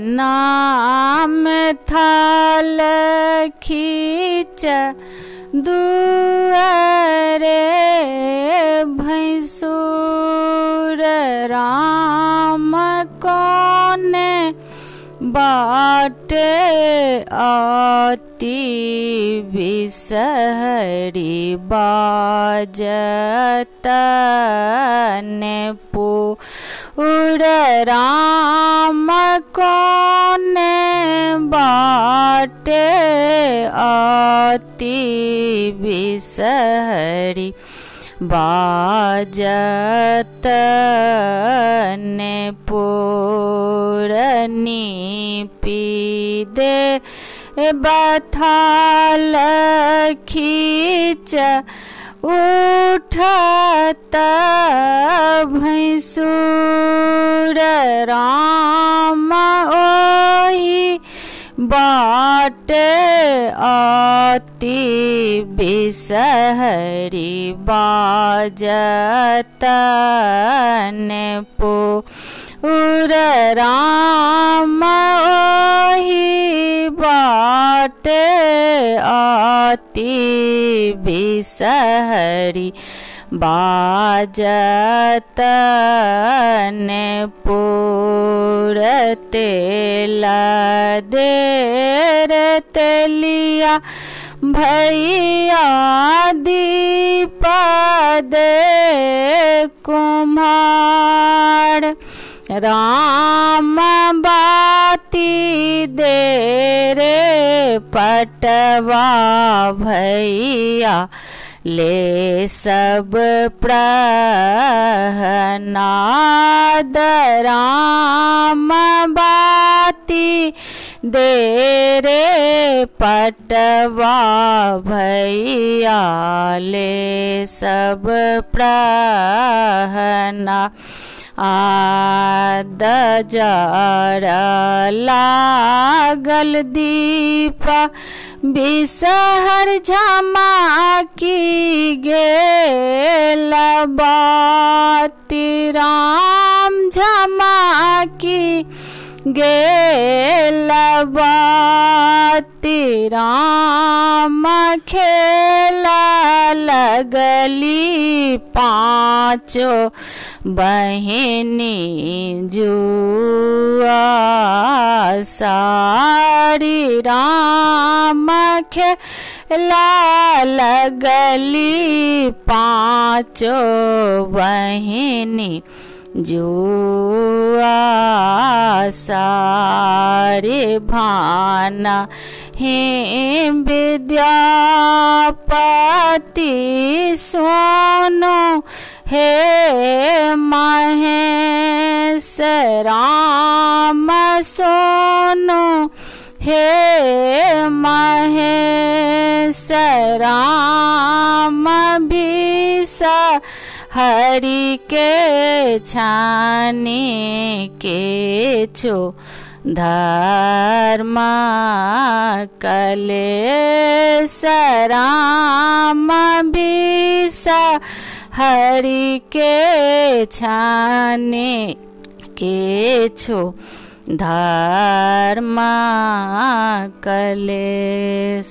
नाम थाल खींच दुआरे भैंसुर राम कौन बाटे अति बिसहरी बाजत ने पुर राम कौन बाटे? अति बिसहरी बाजत पूरनी पीदे बथाल खींच उठत भैंसुर राम ओही बाटे अति बिसहरी बाजत ने पुर राम अति बिसहरी बाजत ने पूरते देर तेलिया भैया दीपद कुमार राम बाती दे रे पटवा भैया ले सब प्रहनाद राम बाती दे रे पटवा भैया ले सब प्रहना आद जार लागल दीप बिसहर झमाकी गेल बाती राम झमाकी गेल राम खेला लगली पाँचो बहनी जुआ सारी राम खेला लगली पाँचो बहिनी जुआ सारे भाना हे विद्यापति सोनो हे महेश राम सोनो हे महेश राम हरि के छाने के छो धर्म कले सराम बीसा हरि के छाने के छो धर्म कलेश।